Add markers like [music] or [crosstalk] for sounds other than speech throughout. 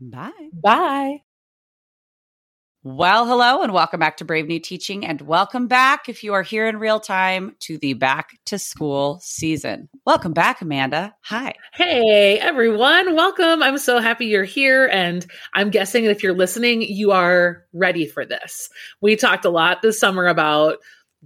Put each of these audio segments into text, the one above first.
Bye. Bye. Well, hello and welcome back to Brave New Teaching and welcome back if you are here in real time to the back to school season. Welcome back, Amanda. Hi. Hey, everyone. Welcome. I'm so happy you're here and I'm guessing if you're listening, you are ready for this. We talked a lot this summer about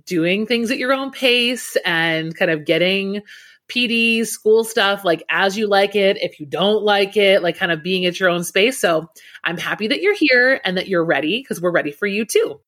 doing things at your own pace and kind of getting PD, school stuff, like as you like it, if you don't like it, like kind of being at your own space. So I'm happy that you're here and that you're ready because we're ready for you too.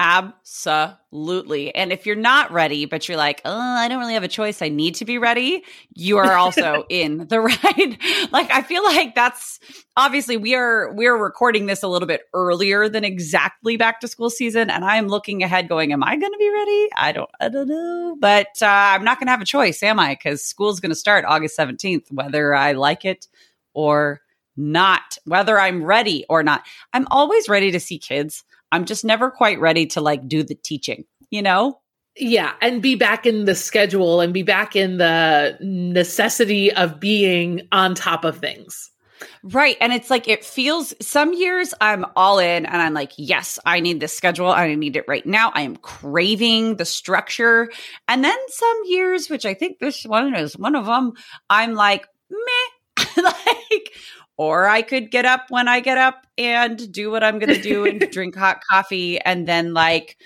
Absolutely. And if you're not ready, but you're like, oh, I don't really have a choice. I need to be ready. You are [laughs] also in the right. [laughs] like, I feel like that's obviously we are, we're recording this a little bit earlier than exactly back to school season. And I'm looking ahead going, am I going to be ready? I don't, I don't know, but uh, I'm not going to have a choice, am I? Because school's going to start August 17th, whether I like it or not, whether I'm ready or not. I'm always ready to see kids. I'm just never quite ready to like do the teaching, you know? Yeah, and be back in the schedule and be back in the necessity of being on top of things. Right. And it's like, it feels some years I'm all in and I'm like, yes, I need this schedule. I need it right now. I am craving the structure. And then some years, which I think this one is one of them, I'm like, meh. [laughs] like, or I could get up when I get up and do what I'm going to do and [laughs] drink hot coffee and then like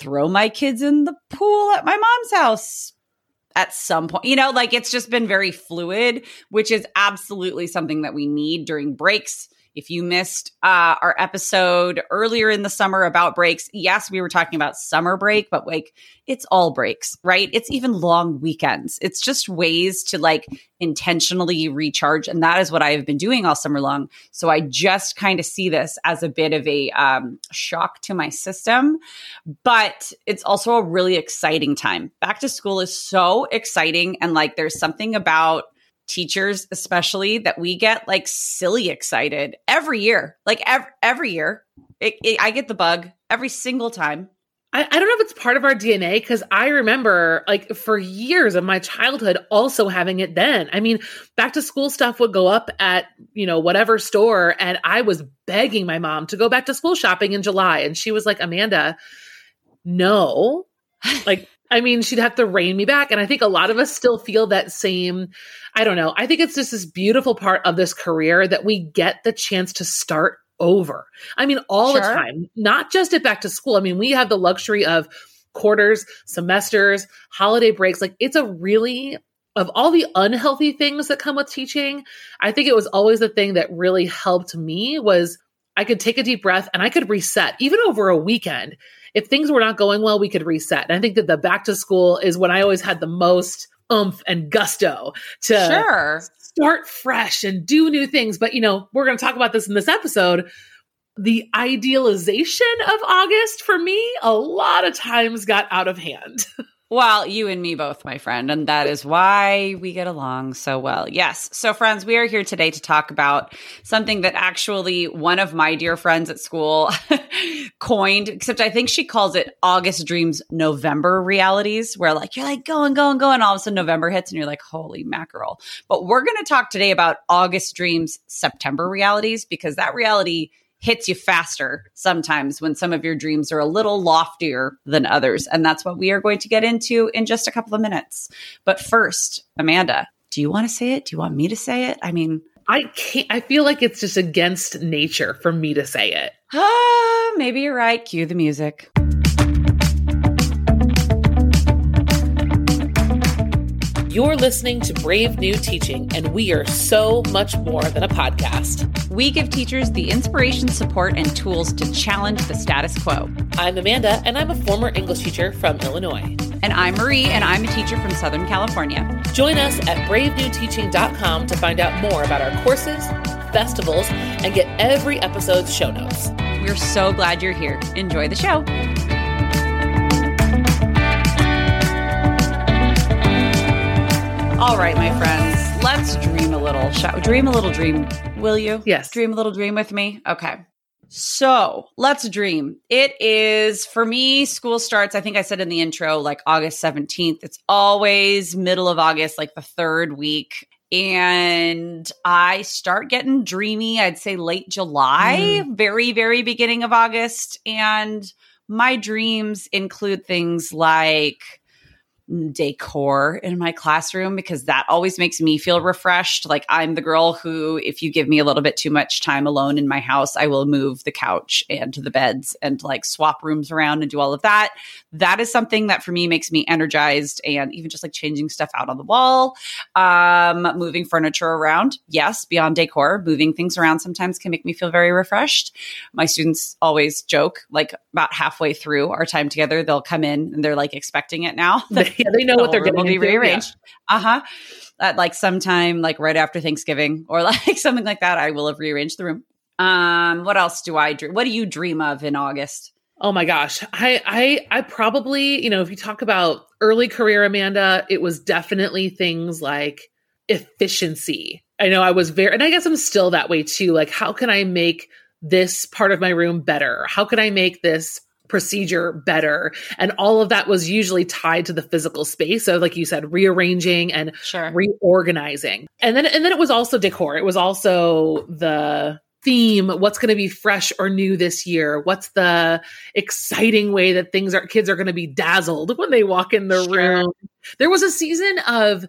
throw my kids in the pool at my mom's house at some point. You know, like it's just been very fluid, which is absolutely something that we need during breaks if you missed uh, our episode earlier in the summer about breaks, yes, we were talking about summer break, but like it's all breaks, right? It's even long weekends. It's just ways to like intentionally recharge. And that is what I have been doing all summer long. So I just kind of see this as a bit of a um, shock to my system, but it's also a really exciting time. Back to school is so exciting. And like there's something about teachers especially that we get like silly excited every year. Like every, every year it, it, i get the bug every single time. I, I don't know if it's part of our dna because i remember like for years of my childhood also having it then. I mean back to school stuff would go up at you know whatever store and i was begging my mom to go back to school shopping in july and she was like amanda no. Like I mean, she'd have to rein me back. And I think a lot of us still feel that same, I don't know. I think it's just this beautiful part of this career that we get the chance to start over. I mean, all Sure. the time, not just at back to school. I mean, we have the luxury of quarters, semesters, holiday breaks. Like, it's a really, of all the unhealthy things that come with teaching, I think it was always the thing that really helped me was I could take a deep breath and I could reset, even over a weekend. If things were not going well, we could reset. And I think that the back to school is when I always had the most oomph and gusto to Sure. start fresh and do new things. But, you know, we're going to talk about this in this episode. The idealization of August for me, a lot of times got out of hand. [laughs] Well, you and me both, my friend. And that is why we get along so well. Yes. So, friends, we are here today to talk about something that actually one of my dear friends at school [laughs] coined, except I think she calls it August Dreams November realities, where like you're like going, going, going, all of a sudden November hits and you're like, holy mackerel. But we're going to talk today about August Dreams September realities because that reality hits you faster sometimes when some of your dreams are a little loftier than others. And that's what we are going to get into in just a couple of minutes. But first, Amanda, do you want to say it? Do you want me to say it? I mean, I can't, I feel like it's just against nature for me to say it. ah, maybe you're right. Cue the music. You're listening to Brave New Teaching, and we are so much more than a podcast. We give teachers the inspiration, support, and tools to challenge the status quo. I'm Amanda, and I'm a former English teacher from Illinois. And I'm Marie, and I'm a teacher from Southern California. Join us at bravenewteaching.com to find out more about our courses, festivals, and get every episode's show notes. We're so glad you're here. Enjoy the show. All right, my friends, let's dream a little. Shall dream a little dream, will you? Yes. Dream a little dream with me? Okay. So let's dream. It is for me, school starts, I think I said in the intro, like August 17th. It's always middle of August, like the third week. And I start getting dreamy, I'd say late July, mm-hmm. very, very beginning of August. And my dreams include things like decor in my classroom because that always makes me feel refreshed. Like I'm the girl who, if you give me a little bit too much time alone in my house, I will move the couch and the beds and like swap rooms around and do all of that. That is something that for me makes me energized and even just like changing stuff out on the wall, um, moving furniture around. Yes, beyond decor, moving things around sometimes can make me feel very refreshed. My students always joke like about halfway through our time together, they'll come in and they're like expecting it now. [laughs] [laughs] yeah, they know what they're going whole getting room will be rearranged. Uh huh. At like sometime like right after Thanksgiving or [laughs] like something like that, I will have rearranged the room. Um, what else do I dream? What do you dream of in August? Oh my gosh. I I I probably, you know, if you talk about early career Amanda, it was definitely things like efficiency. I know I was very and I guess I'm still that way too. Like how can I make this part of my room better? How can I make this procedure better? And all of that was usually tied to the physical space. So like you said, rearranging and Sure. reorganizing. And then and then it was also decor. It was also the theme, what's going to be fresh or new this year? What's the exciting way that things are kids are going to be dazzled when they walk in the Sure. room? There was a season of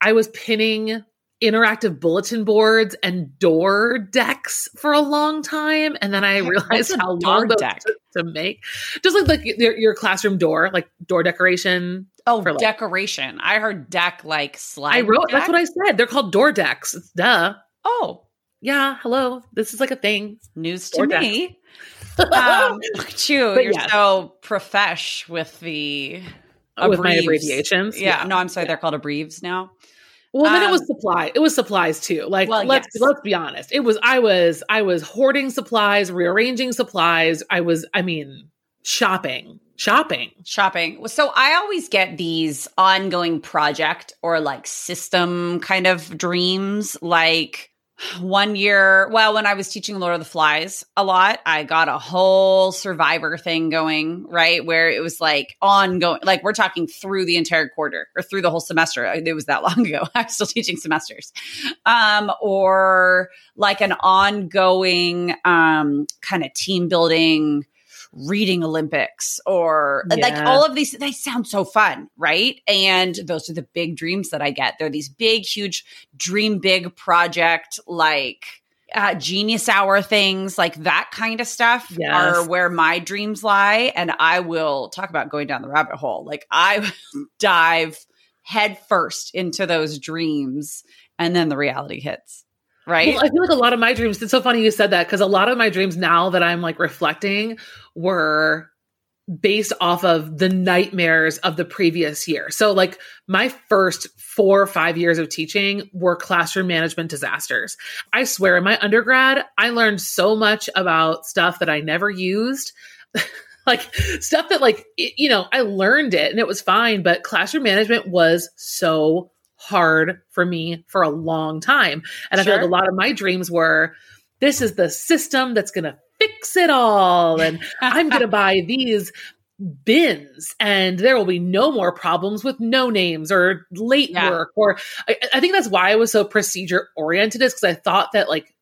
I was pinning interactive bulletin boards and door decks for a long time and then I realized how long those deck? took to make. Just like like your, your classroom door, like door decoration. Oh, For, like- decoration. I heard deck like slide. I wrote deck. that's what I said. They're called door decks. It's duh. Oh, Yeah, hello. This is like a thing. news to me. Um, [laughs] look at You're yes. so profesh with the with my abbreviations. Yeah, no, I'm sorry. They're called abreves now. Well, then it was Um, supply. It was supplies too. Like Well, let's yes. let's be honest. It was I was I was hoarding supplies, rearranging supplies. I was I mean shopping, shopping. shopping. So I always get these ongoing project or like system kind of dreams. Like one year, well, when I was teaching Lord of the Flies a lot, I got a whole survivor thing going, right? Where it was like ongoing, like we're talking through the entire quarter or through the whole semester. It was that [laughs] long ago. I was still teaching semesters. Um, or like an ongoing um, kind of team building reading Olympics or like all of these they sound so fun, right? And those are the big dreams that I get. They're these big huge dream big project like uh, genius hour things like that kind of stuff Yes. are where my dreams lie and i will talk about going down the rabbit hole like i [laughs] will dive head first into those dreams and then the reality hits right Well, I feel like a lot of my dreams, it's so funny you said that because a lot of my dreams now that I'm like reflecting were based off of the nightmares of the previous year. So, like, my first four or five years of teaching were classroom management disasters. I swear, in my undergrad, I learned so much about stuff that I never used. [laughs] like stuff that like it- you know i learned it and it was fine but classroom management was so hard for me for a long time and I feel like a lot of my dreams were this is the system that's going to fix it all. And [laughs] I'm going to buy these bins and there will be no more problems with no names or late Yeah. work. Or I, I think that's why I was so procedure oriented is because I thought that like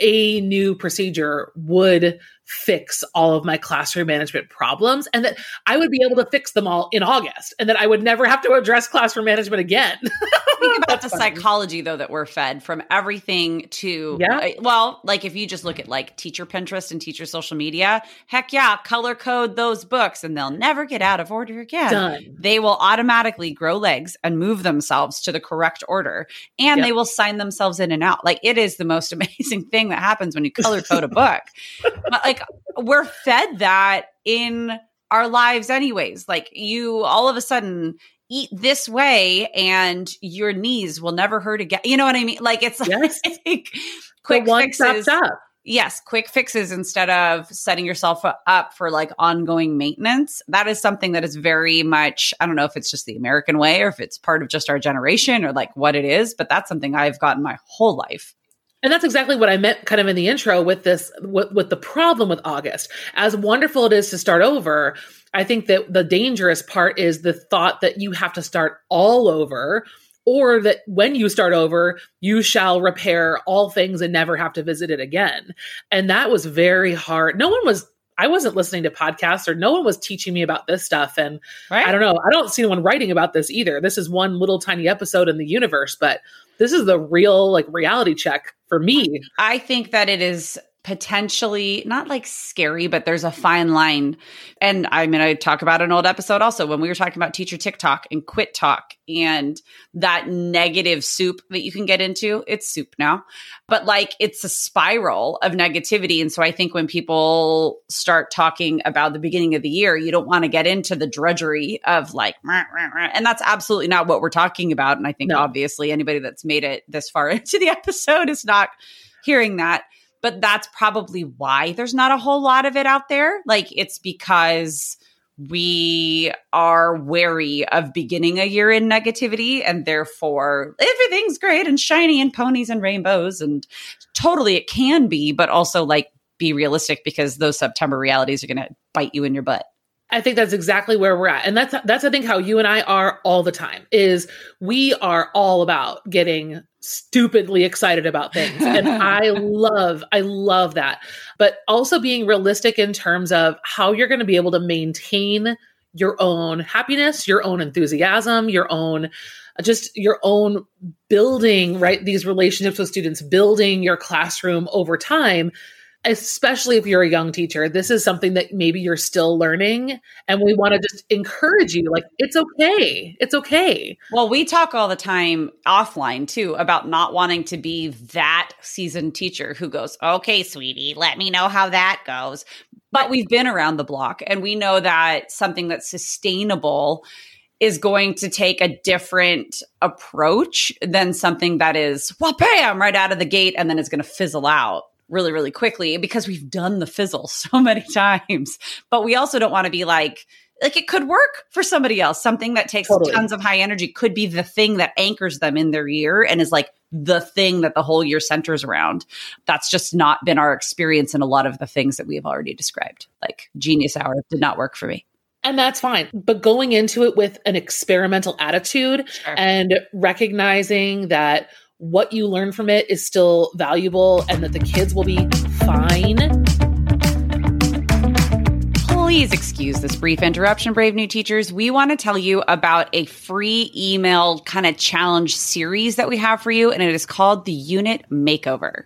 a new procedure would fix all of my classroom management problems and that I would be able to fix them all in August and that I would never have to address classroom management again. [laughs] Think about the funny. psychology though that we're fed from everything to Yeah. uh, well, like if you just look at like teacher Pinterest and teacher social media, heck yeah, color code those books and they'll never get out of order again. Done. They will automatically grow legs and move themselves to the correct order and Yep. they will sign themselves in and out. Like it is the most [laughs] amazing thing that happens when you color code a book. [laughs] But like we're fed that in our lives anyways. Like you all of a sudden eat this way and your knees will never hurt again. You know what I mean? Like it's Yes. like [laughs] quick the one fixes. shop. Yes, quick fixes instead of setting yourself up for like ongoing maintenance. That is something that is very much, I don't know if it's just the American way or if it's part of just our generation or like what it is, but that's something I've gotten my whole life. And that's exactly what I meant kind of in the intro with this, with, with the problem with August. As wonderful it is to start over, I think that the dangerous part is the thought that you have to start all over, or that when you start over, you shall repair all things and never have to visit it again. And that was very hard. No one was, I wasn't listening to podcasts or no one was teaching me about this stuff. And Right? I don't know. I don't see anyone writing about this either. This is one little tiny episode in the universe, but this is the real like reality check for me. I think that it is potentially not like scary, but there's a fine line. And I mean, I talk about an old episode also when we were talking about teacher TikTok and quit talk and that negative soup that you can get into. It's soup now, but like it's a spiral of negativity. And so I think when people start talking about the beginning of the year, you don't want to get into the drudgery of like, "Rah, rah, rah." and that's absolutely not what we're talking about. And I think No. obviously anybody that's made it this far [laughs] into the episode is not hearing that. But that's probably why there's not a whole lot of it out there. Like it's because we are wary of beginning a year in negativity and therefore everything's great and shiny and ponies and rainbows and totally it can be, but also like be realistic because those September realities are going to bite you in your butt. I think that's exactly where we're at. And that's that's I think how you and I are all the time is we are all about getting stupidly excited about things. And [laughs] I love I love that. But also being realistic in terms of how you're going to be able to maintain your own happiness, your own enthusiasm, your own just your own building, right? These relationships with students, building your classroom over time especially if you're a young teacher, this is something that maybe you're still learning. And we want to just encourage you like, it's okay. It's okay. Well, we talk all the time offline too about not wanting to be that seasoned teacher who goes, okay, sweetie, let me know how that goes. But we've been around the block and we know that something that's sustainable is going to take a different approach than something that is, well, bam, right out of the gate and then it's going to fizzle out really, really quickly because we've done the fizzle [laughs] so many times. But we also don't want to be like, like it could work for somebody else. Something that takes Totally. tons of high energy could be the thing that anchors them in their year and is like the thing that the whole year centers around. That's just not been our experience in a lot of the things that we have already described. Like Genius Hour did not work for me. And that's fine. But going into it with an experimental attitude and recognizing that what you learn from it is still valuable and that the kids will be fine. Please excuse this brief interruption, brave new teachers. We want to tell you about a free email kind of challenge series that we have for you, and it is called the Unit Makeover.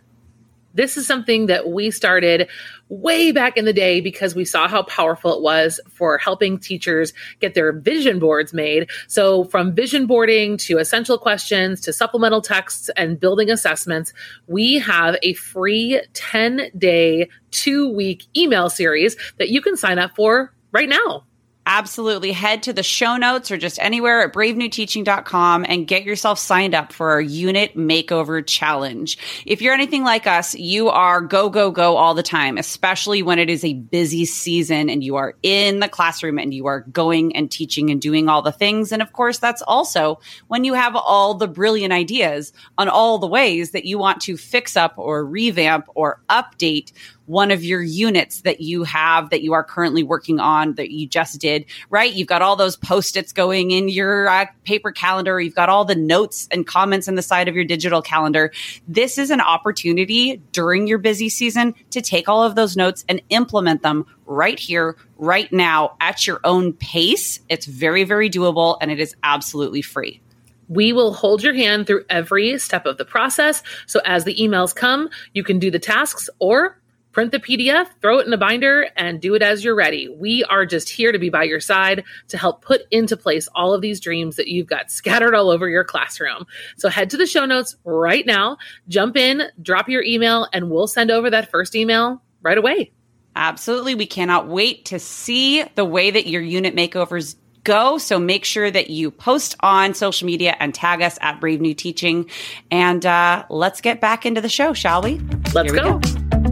This is something that we started way back in the day because we saw how powerful it was for helping teachers get their vision boards made. So, from vision boarding to essential questions to supplemental texts and building assessments, we have a free 10 day, two week email series that you can sign up for right now absolutely head to the show notes or just anywhere at bravenewteaching.com and get yourself signed up for our unit makeover challenge. If you're anything like us, you are go, go, go all the time, especially when it is a busy season and you are in the classroom and you are going and teaching and doing all the things. And of course, that's also when you have all the brilliant ideas on all the ways that you want to fix up or revamp or update one of your units that you have that you are currently working on that you just did, right? You've got all those post-its going in your uh, paper calendar. You've got all the notes and comments in the side of your digital calendar. This is an opportunity during your busy season to take all of those notes and implement them right here, right now at your own pace. It's very, very doable and it is absolutely free. We will hold your hand through every step of the process. So as the emails come, you can do the tasks or print the PDF, throw it in a binder, and do it as you're ready. We are just here to be by your side to help put into place all of these dreams that you've got scattered all over your classroom. So head to the show notes right now, jump in, drop your email, and we'll send over that first email right away. Absolutely. We cannot wait to see the way that your unit makeovers go. So make sure that you post on social media and tag us at Brave New Teaching. And uh, let's get back into the show, shall we? Let's go. go.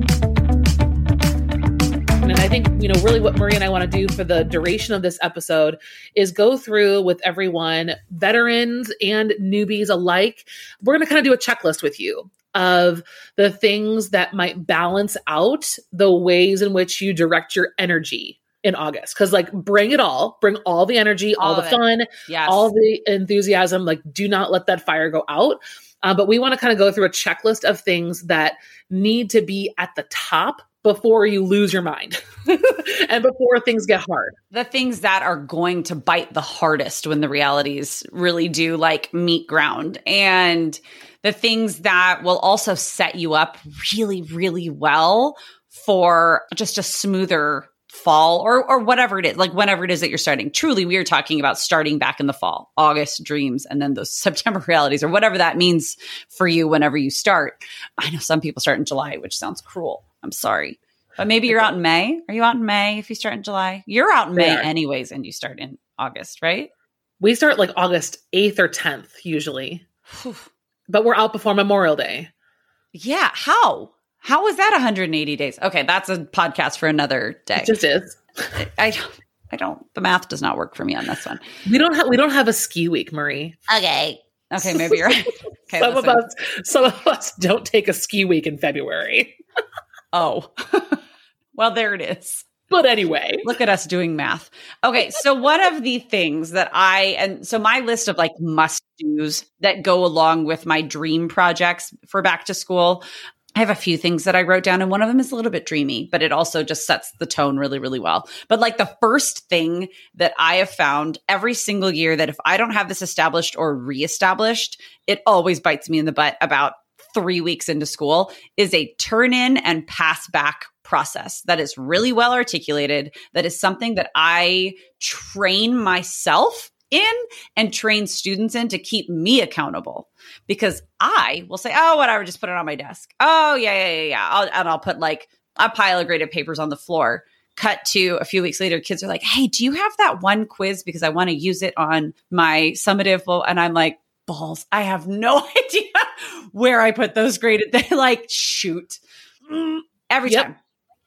I think, you know, really what Marie and I want to do for the duration of this episode is go through with everyone, veterans and newbies alike. We're going to kind of do a checklist with you of the things that might balance out the ways in which you direct your energy in August. Cause like bring it all, bring all the energy, all, all the fun, yes. all the enthusiasm. Like do not let that fire go out. Uh, but we want to kind of go through a checklist of things that need to be at the top before you lose your mind [laughs] and before things get hard. The things that are going to bite the hardest when the realities really do like meet ground. And the things that will also set you up really, really well for just a smoother fall or or whatever it is like whenever it is that you're starting. Truly we are talking about starting back in the fall august dreams and then those [laughs] september realities or whatever that means for you whenever you start. I know some people start in july which sounds cruel I'm sorry. But maybe you're out in May. Are you out in May if you start in July? You're out in May anyways and you start in August, right? We start like August 8th or 10th usually. but we're out before Memorial Day. Yeah, how? How was that 180 days? Okay, that's a podcast for another day. It just is. I I don't the math does not work for me on this one. We don't have we don't have a ski week, Marie. Okay. Okay, maybe you're right. [laughs] Okay, some listen. of us some of us don't take a ski week in February. Oh, [laughs] well, there it is. But anyway, look at us doing math. Okay, so one of the things that I and so my list of like must do's that go along with my dream projects for back to school. I have a few things that I wrote down, and one of them is a little bit dreamy, but it also just sets the tone really, really well. But like the first thing that I have found every single year that if I don't have this established or reestablished, it always bites me in the butt about three weeks into school is a turn in and pass back process that is really well articulated. That is something that I train myself in and train students in to keep me accountable because I will say, oh, whatever, just put it on my desk. Oh, yeah, yeah, yeah, yeah. I'll, and I'll put like a pile of graded papers on the floor. Cut to a few weeks later, kids are like, hey, do you have that one quiz? Because I want to use it on my summative. And I'm like, balls. I have no [laughs] idea where I put those graded. [laughs] They like shoot every yep. time.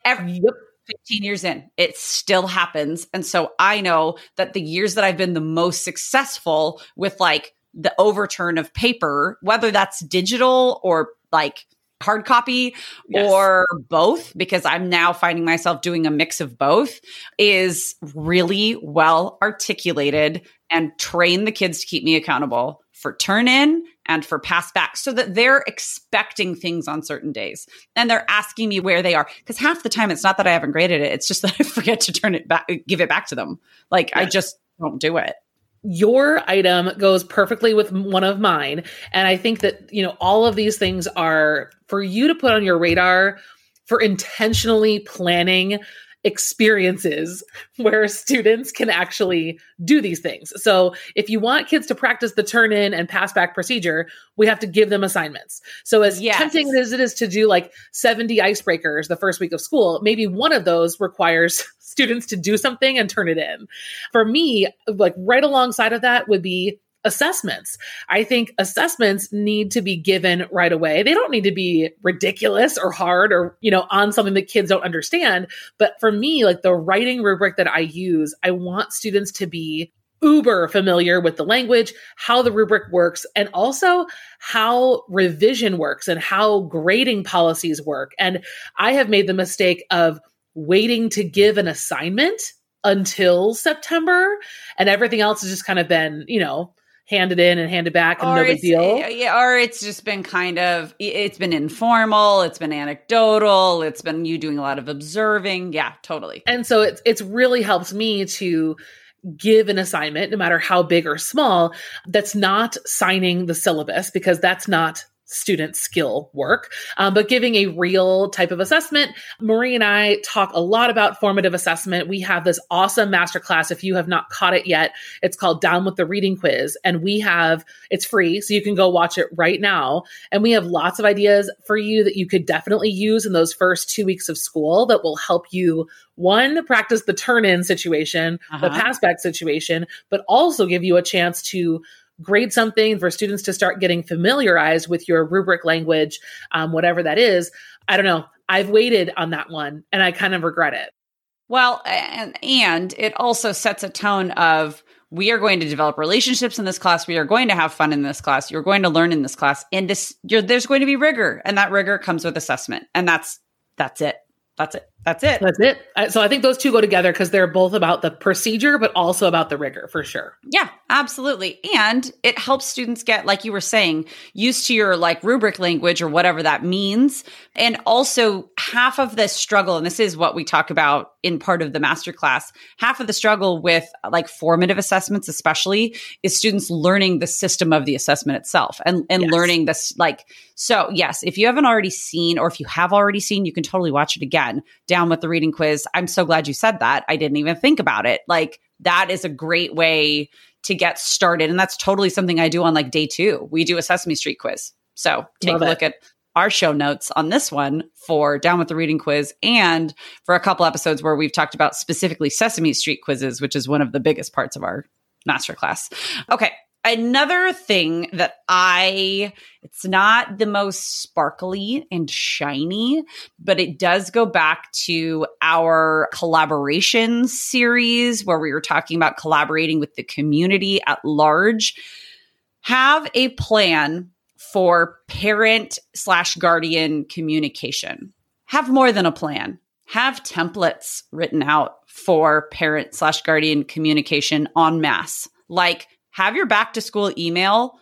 Every yep. 15 years in, it still happens. And so I know that the years that I've been the most successful with like the overturn of paper, whether that's digital or like hard copy yes. or both, because I'm now finding myself doing a mix of both, is really well articulated and train the kids to keep me accountable for turn in and for pass back so that they're expecting things on certain days. And they're asking me where they are because half the time it's not that i haven't graded it it's just [laughs] that i forget to turn it back give it back to them. Like i just don't do it. Your item goes perfectly with one of mine. And I think that, you know, all of these things are for you to put on your radar for intentionally planning experiences where students can actually do these things. So, if you want kids to practice the turn in and pass back procedure, we have to give them assignments. So, as yes. tempting as it is to do like 70 icebreakers the first week of school, maybe one of those requires [laughs] students to do something and turn it in. For me, like right alongside of that would be assessments. I think assessments need to be given right away. They don't need to be ridiculous or hard or, you know, on something that kids don't understand. But for me, like the writing rubric that I use, I want students to be uber familiar with the language, how the rubric works, and also how revision works and how grading policies work. And I have made the mistake of waiting to give an assignment until September and everything else has just kind of been, you know, handed in and handed back and or no big deal. Yeah, or it's just been kind of it's been informal, it's been anecdotal, it's been you doing a lot of observing. Yeah, totally. And so it's it's really helps me to give an assignment no matter how big or small that's not signing the syllabus because that's not student skill work, um, but giving a real type of assessment. Marie and I talk a lot about formative assessment. We have this awesome masterclass. If you have not caught it yet, it's called Down with the Reading Quiz. And we have, it's free, so you can go watch it right now. And we have lots of ideas for you that you could definitely use in those first two weeks of school that will help you one, practice the turn in situation, uh-huh. the pass back situation, but also give you a chance to grade something for students to start getting familiarized with your rubric language, um, whatever that is. I don't know. I've waited on that one and I kind of regret it. Well, and, and it also sets a tone of we are going to develop relationships in this class. We are going to have fun in this class. You're going to learn in this class, and this there's going to be rigor, and that rigor comes with assessment, and that's that's it. That's it. That's it. That's it. So I think those two go together because they're both about the procedure, but also about the rigor for sure. Yeah, absolutely. And it helps students get, like you were saying, used to your like rubric language or whatever that means. And also half of the struggle, and this is what we talk about in part of the masterclass, half of the struggle with like formative assessments, especially, is students learning the system of the assessment itself and, and yes. learning this like, so yes, if you haven't already seen, or if you have already seen, you can totally watch it again down with the reading quiz. I'm so glad you said that. I didn't even think about it. Like that is a great way to get started. And that's totally something I do on like day two. We do a Sesame Street quiz. So take Love a look it. at our show notes on this one for Down with the Reading Quiz and for a couple episodes where we've talked about specifically Sesame Street quizzes, which is one of the biggest parts of our masterclass. Okay, Another thing that I, it's not the most sparkly and shiny, but it does go back to our collaboration series where we were talking about collaborating with the community at large. Have a plan for parent slash guardian communication. Have more than a plan. Have templates written out for parent slash guardian communication en masse. Like have your back to school email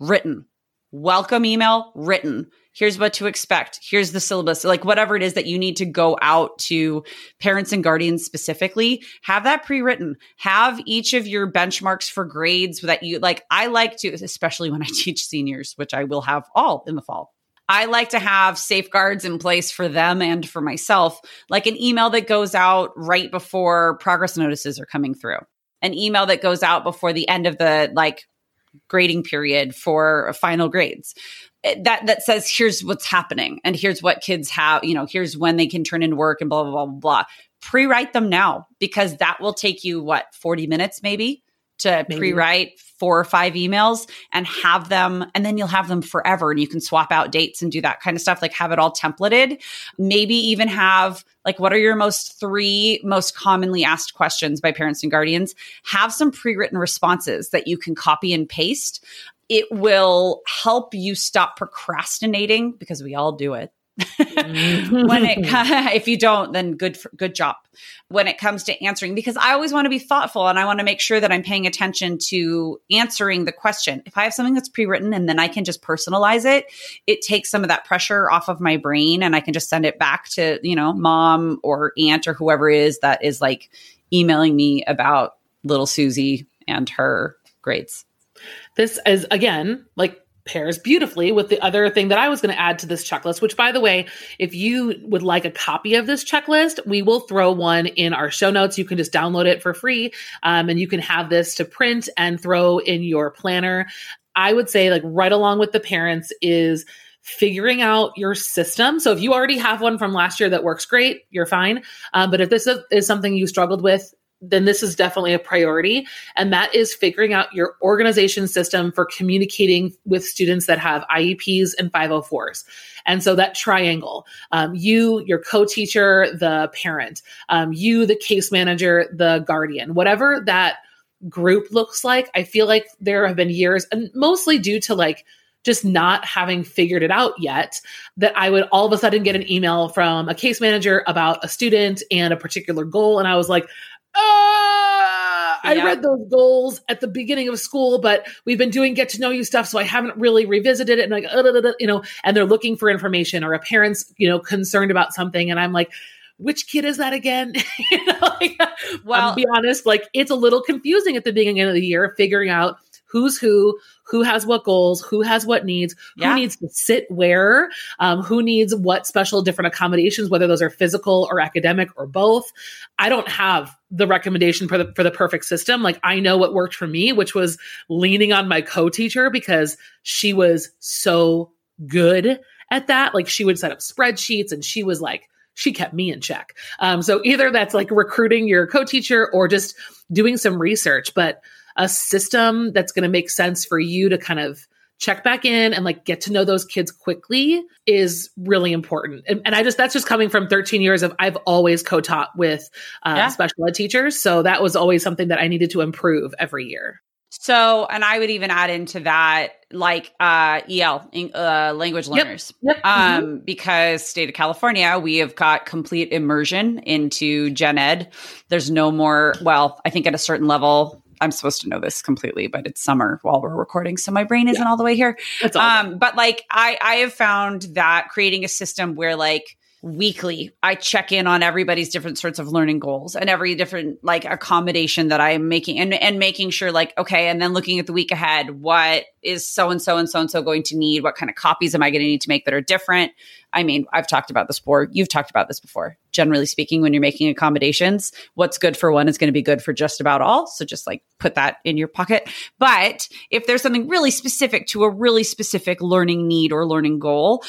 written, welcome email written. Here's what to expect. Here's the syllabus, like whatever it is that you need to go out to parents and guardians specifically. Have that pre written. Have each of your benchmarks for grades that you like. I like to, especially when I [laughs] teach seniors, which I will have all in the fall. I like to have safeguards in place for them and for myself, like an email that goes out right before progress notices are coming through an email that goes out before the end of the like grading period for final grades. Eh, that that says here's what's happening and here's what kids have you know here's when they can turn in work and blah blah blah blah blah. Pre-write them now because that will take you what 40 minutes maybe to maybe. pre-write four or five emails and have them and then you'll have them forever and you can swap out dates and do that kind of stuff like have it all templated. Maybe even have like what are your most three most commonly asked questions by parents and guardians? Have some pre-written responses that you can copy and paste. It will help you stop procrastinating because we all do it [laughs] when it mm-hmm. [laughs] if you don't then good for, good job when it comes to answering because I always want to be thoughtful and I want to make sure that I'm paying attention to answering the question. If I have something that's pre-written and then I can just personalize it, it takes some of that pressure off of my brain and I can just send it back to, you know, mom or aunt or whoever it is that is like emailing me about little Susie and her grades. This is again like pairs beautifully with the other thing that I was going to add to this checklist, which by the way, if you would like a copy of this checklist, we will throw one in our show notes. You can just download it for free um, and you can have this to print and throw in your planner. I would say, like, right along with the parents is figuring out your system. So if you already have one from last year that works great, you're fine. Um, but if this is, is something you struggled with, then this is definitely a priority. And that is figuring out your organization system for communicating with students that have IEPs and 504s. And so that triangle, um, you, your co-teacher, the parent, um, you, the case manager, the guardian, whatever that group looks like, I feel like there have been years and mostly due to like just not having figured it out yet that I would all of a sudden get an email from a case manager about a student and a particular goal. And I was like, ah, I read those goals at the beginning of school, but we've been doing get to know you stuff, so I haven't really revisited it. And like, uh, you know, and they're looking for information, or a parent's, you know, concerned about something, and I'm like, which kid is that again? [laughs] you know, like, well, I'll be honest, like it's a little confusing at the beginning of the year, figuring out who's who, who has what goals, who has what needs, yeah. who needs to sit where, um, who needs what special different accommodations, whether those are physical or academic or both. I don't have the recommendation for the for the perfect system. Like I know what worked for me, which was leaning on my co-teacher because she was so good at that. Like she would set up spreadsheets and she was like she kept me in check. Um, so either that's like recruiting your co-teacher or just doing some research. But a system that's going to make sense for you to kind of check back in and like get to know those kids quickly is really important. And, and I just, that's just coming from 13 years of I've always co taught with uh, yeah. special ed teachers. So that was always something that I needed to improve every year. So, and I would even add into that like uh EL uh language learners. Yep. Yep. Um mm-hmm. because state of California, we have got complete immersion into gen ed. There's no more well, I think at a certain level I'm supposed to know this completely, but it's summer while we're recording, so my brain isn't yeah. all the way here. Um, but like I, I have found that creating a system where like weekly. I check in on everybody's different sorts of learning goals and every different like accommodation that i'm making and and making sure like okay and then looking at the week ahead what is so and so and so and so going to need? What kind of copies am i going to need to make that are different? I mean i've talked about this before. You've talked about this before. Generally speaking when you're making accommodations what's good for one is going to be good for just about all. So just like put that in your pocket. But if there's something really specific to a really specific learning need or learning goal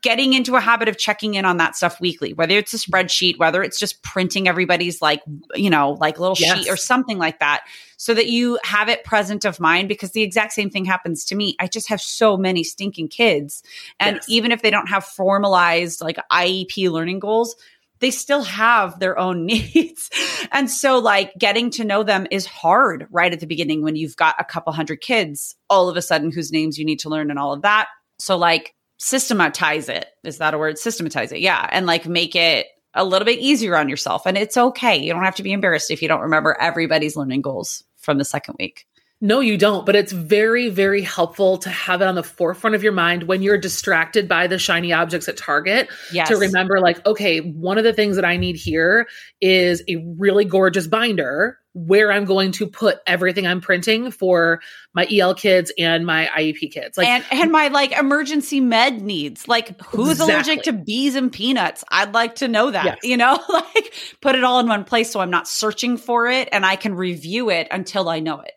getting into a habit of checking in on that stuff weekly, whether it's a spreadsheet, whether it's just printing everybody's like, you know, like little yes. sheet or something like that, so that you have it present of mind because the exact same thing happens to me. I just have so many stinking kids. And yes. even if they don't have formalized like IEP learning goals, they still have their own [laughs] needs. and so like getting to know them is hard right at the beginning when you've got a couple hundred kids all of a sudden whose names you need to learn and all of that. So like systematize it. Is that a word? Systematize it. Yeah. And like make it a little bit easier on yourself. And it's okay. You don't have to be embarrassed if you don't remember everybody's learning goals from the second week. No, you don't. But it's very, very helpful to have it on the forefront of your mind when you're distracted by the shiny objects at Target. Yes. To remember, like, okay, one of the things that I need here is a really gorgeous binder where I'm going to put everything I'm printing for my EL kids and my IEP kids. Like and, and my like emergency med needs. Like who's exactly. allergic to bees and peanuts? I'd like to know that. Yes. You know, [laughs] like put it all in one place so I'm not searching for it and I can review it until I know it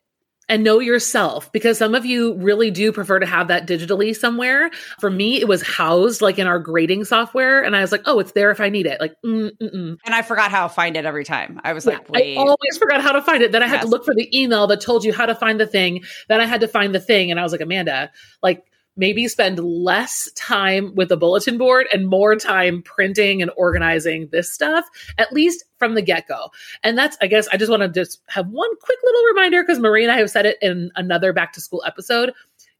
and know yourself because some of you really do prefer to have that digitally somewhere. For me, it was housed like in our grading software, and I was like, "Oh, it's there if I need it." Like, mm, and I forgot how to find it every time. I was yeah, like, "Wait!" I always forgot how to find it. Then I had yes. to look for the email that told you how to find the thing. Then I had to find the thing, and I was like, "Amanda, like." Maybe spend less time with the bulletin board and more time printing and organizing this stuff, at least from the get go. And that's, I guess, I just want to just have one quick little reminder because Marie and I have said it in another back to school episode.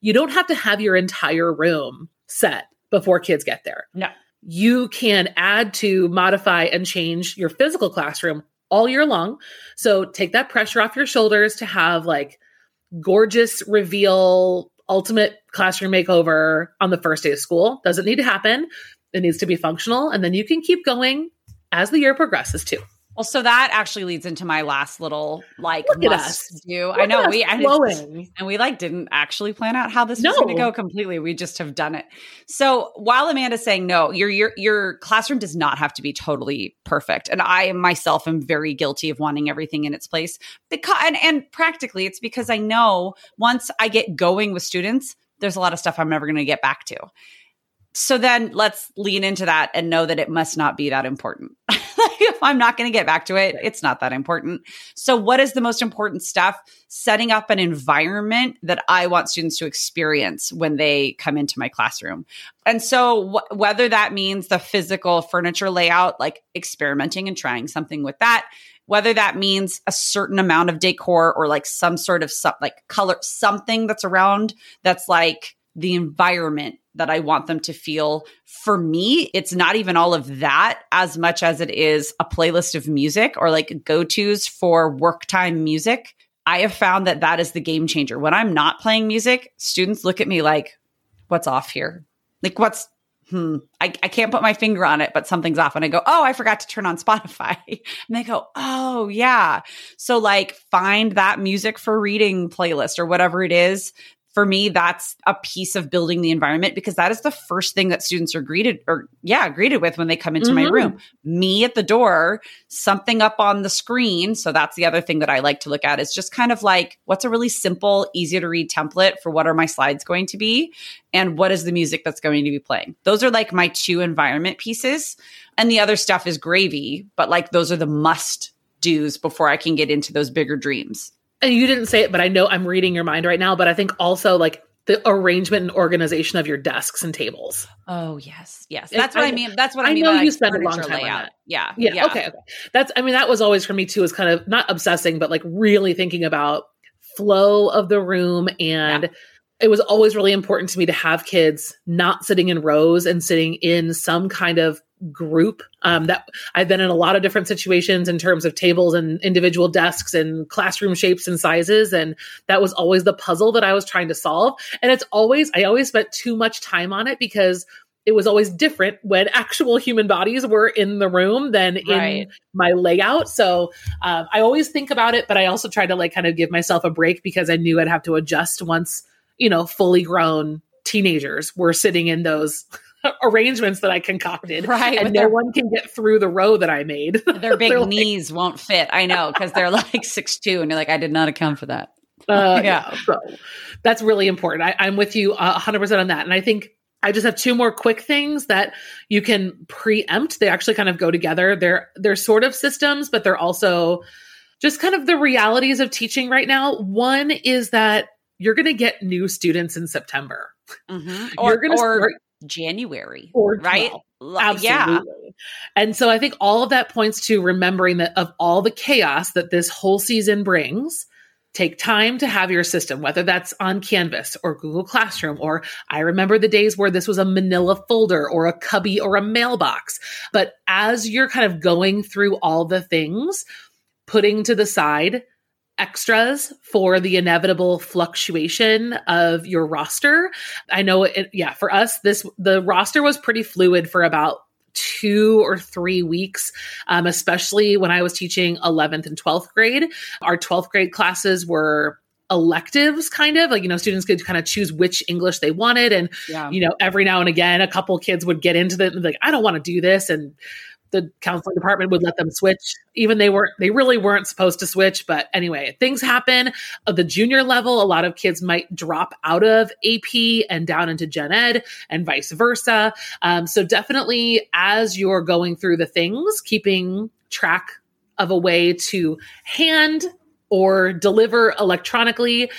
You don't have to have your entire room set before kids get there. No. You can add to, modify, and change your physical classroom all year long. So take that pressure off your shoulders to have like gorgeous reveal ultimate classroom makeover on the first day of school. Doesn't need to happen. It needs to be functional. And then you can keep going as the year progresses too. Well, so that actually leads into my last little like Look must us. do. Look I know we I, and we like didn't actually plan out how this was going to go completely. We just have done it. So while Amanda's saying no, your your your classroom does not have to be totally perfect, and I myself am very guilty of wanting everything in its place. Because and, and practically, it's because I know once I get going with students, there's a lot of stuff I'm never going to get back to. So then let's lean into that and know that it must not be that important. [laughs] [laughs] if I'm not going to get back to it, it's not that important. So, what is the most important stuff? Setting up an environment that I want students to experience when they come into my classroom. And so, wh- whether that means the physical furniture layout, like experimenting and trying something with that, whether that means a certain amount of decor or like some sort of some, like color, something that's around that's like the environment that I want them to feel. For me, it's not even all of that as much as it is a playlist of music or like go tos for work time music. I have found that that is the game changer. When I'm not playing music, students look at me like, what's off here? Like, what's, hmm, I, I can't put my finger on it, but something's off. And I go, oh, I forgot to turn on Spotify. [laughs] And they go, oh, yeah. So, like, find that music for reading playlist or whatever it is for me that's a piece of building the environment because that is the first thing that students are greeted or yeah greeted with when they come into my Mhm. room. Me at the door something up on the screen. So that's the other thing that i like to look at is just kind of like what's a really simple easy to read template for what are my slides going to be and what is the music that's going to be playing. Those are like my two environment pieces. And the other stuff is gravy but like those are the must do's before i can get into those bigger dreams and you didn't say it, but I know I'm reading your mind right now. But I think also like the arrangement and organization of your desks and tables. Oh yes, yes. That's what I, mean. That's what I, I mean. know you spent a long time on that. Yeah, Yeah, Okay. Okay. That's. I mean, that was always for me too. Is kind of not obsessing, but like really thinking about flow of the room and. It was always really important to me to have kids not sitting in rows and sitting in some kind of group. Um, that I've been in a lot of different situations in terms of tables and individual desks and classroom shapes and sizes, and that was always the puzzle that I was trying to solve. And it's always I always spent too much time on it because it was always different when [laughs] actual human bodies were in the room than in my layout. So um, I always think about it, but I also try to like kind of give myself a break because I knew I'd have to adjust once, you know, fully grown teenagers were sitting in those [laughs] arrangements that I concocted. Right, And no their- one can get through the row that I made. [laughs] Their big [laughs] like, knees won't fit. I know because they're like six two, and you're like, I did not account for that. Uh, Yeah. yeah. So that's really important. I, I'm with you uh, 100% on that. And I think I just have two more quick things that you can preempt. They actually kind of go together. They're they're sort of systems, but they're also just kind of the realities of teaching right now. One is that you're going to get new students in September. Mhm. you're Or, going to or start January, or right? Absolutely. Yeah, And so I think all of that points to remembering that of all the chaos that this whole season brings, take time to have your system, whether that's on Canvas or Google Classroom, or I remember the days where this was a manila folder or a cubby or a mailbox. But as you're kind of going through all the things, putting to the side extras for the inevitable fluctuation of your roster. I know it yeah, for us this the roster was pretty fluid for about two or three weeks, um, especially when I was teaching 11th and 12th grade. Our 12th grade classes were electives kind of like you know students could kind of choose which english they wanted and yeah. you know every now and again a couple kids would get into it and be like i don't want to do this and the counseling department would let them switch. Even they weren't they really weren't supposed to switch but anyway things happen. At the junior level a lot of kids might drop out of ap and down into gen ed and vice versa. Um, so definitely as you're going through the things keeping track of a way to hand or deliver electronically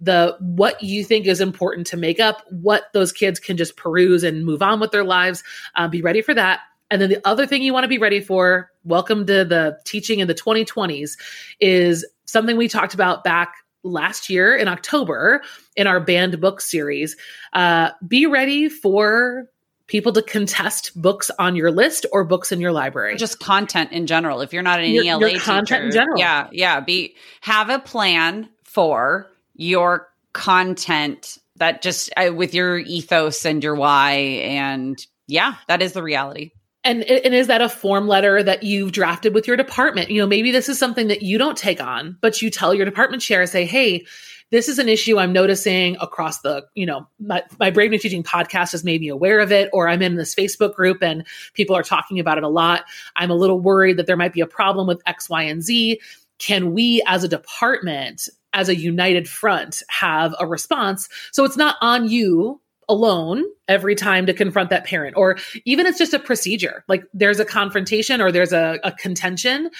the what you think is important to make up what those kids can just peruse and move on with their lives uh, be ready for that and then the other thing you want to be ready for welcome to the teaching in the 2020s is something we talked about back last year in october in our banned book series uh, be ready for people to contest books on your list or books in your library just content in general. If you're not an Your- ELA your content in teacher, general. yeah, yeah. Be have a plan for your content that just uh, with your ethos and your why, and yeah, that is the reality. And, and is that a form letter that you've drafted with your department? You know, maybe this is something that you don't take on, but you tell your department chair, say, hey, this is an issue I'm noticing across the, you know, my, my Brave New Teaching podcast has made me aware of it, or I'm in this Facebook group and people are talking about it a lot. I'm a little worried that there might be a problem with X, Y, and Z. Can we as a department, as a united front, have a response? So it's not on you alone every time to confront that parent, or even it's just a procedure. Like there's a confrontation or there's a, a contention.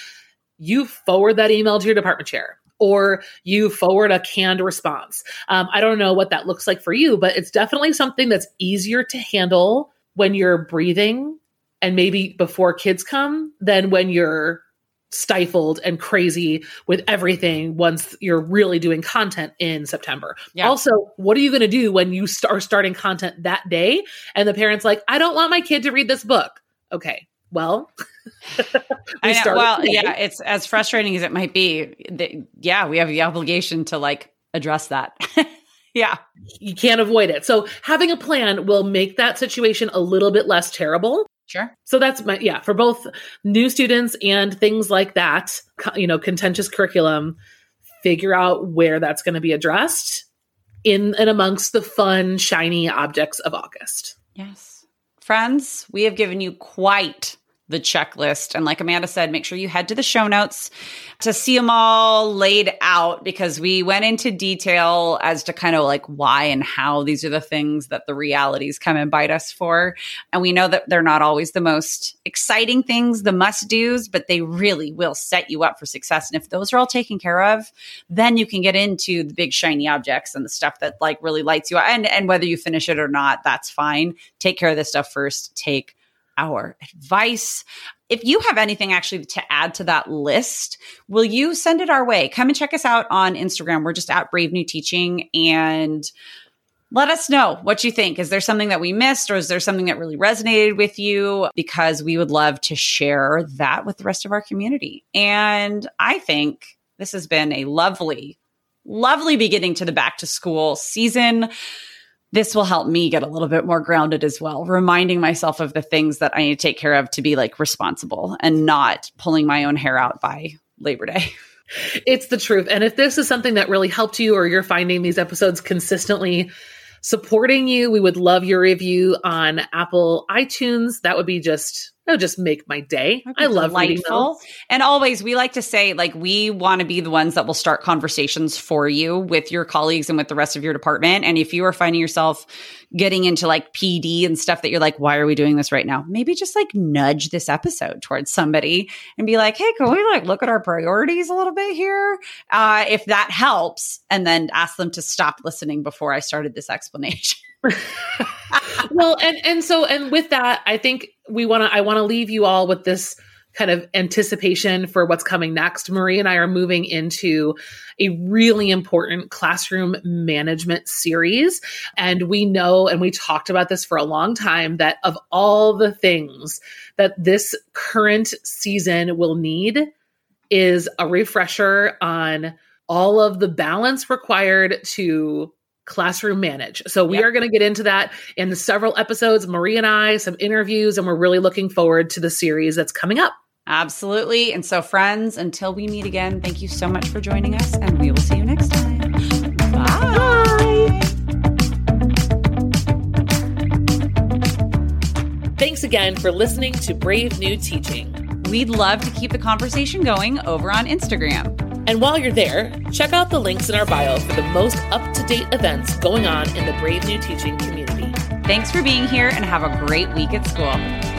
You forward that email to your department chair or you forward a canned response. Um, I don't know what that looks like for you, but it's definitely something that's easier to handle when you're breathing and maybe before kids come than when you're stifled and crazy with everything once you're really doing content in September. Yeah. Also, what are you going to do when you start starting content that day and the parents like, I don't want my kid to read this book? Okay, well, [laughs] we I know, well, today. yeah, it's as frustrating as it might be. The, yeah, we have the obligation to like address that. [laughs] yeah. You can't avoid it. So having a plan will make that situation a little bit less terrible. Sure. So that's my yeah, for both new students and things like that, you know, contentious curriculum, figure out where that's going to be addressed in and amongst the fun, shiny objects of August. Yes. Friends, we have given you quite the checklist. And like Amanda said, make sure you head to the show notes to see them all laid out because we went into detail as to kind of like why and how these are the things that the realities come and bite us for. And we know that they're not always the most exciting things, the must do's, but they really will set you up for success. And if those are all taken care of, then you can get into the big shiny objects and the stuff that like really lights you up. And, and whether you finish it or not, that's fine. Take care of this stuff first. Take our advice. If you have anything actually to add to that list, will you send it our way? Come and check us out on Instagram. We're just at Brave New Teaching and let us know what you think. Is there something that we missed or is there something that really resonated with you? Because we would love to share that with the rest of our community. And I think this has been a lovely, lovely beginning to the back to school season this will help me get a little bit more grounded as well, reminding myself of the things that I need to take care of to be like responsible and not pulling my own hair out by Labor Day. [laughs] It's the truth. And if this is something that really helped you or you're finding these episodes consistently supporting you, we would love your review on Apple iTunes. That would be just that would just make my day. I love delightful. And always, we like to say, like, we want to be the ones that will start conversations for you with your colleagues and with the rest of your department. And if you are finding yourself getting into like PD and stuff that you're like, why are we doing this right now? Maybe just like nudge this episode towards somebody and be like, hey, can we like look at our priorities a little bit here? Uh, if that helps, and then ask them to stop listening before I started this explanation. [laughs] well, and and so and with that, I think we want to I want to leave you all with this kind of anticipation for what's coming next. Marie and I are moving into a really important classroom management series. And we know, and we talked about this for a long time, that of all the things that this current season will need is a refresher on all of the balance required to classroom manage. So we yep. are going to get into that in several episodes, Marie and I, some interviews, and we're really looking forward to the series that's coming up. Absolutely. And so, friends, until we meet again, thank you so much for joining us, and we will see you next time. Bye. Thanks again for listening to Brave New Teaching. We'd love to keep the conversation going over on Instagram. And while you're there, check out the links in our bio for the most up to date events going on in the Brave New Teaching community. Thanks for being here and have a great week at school.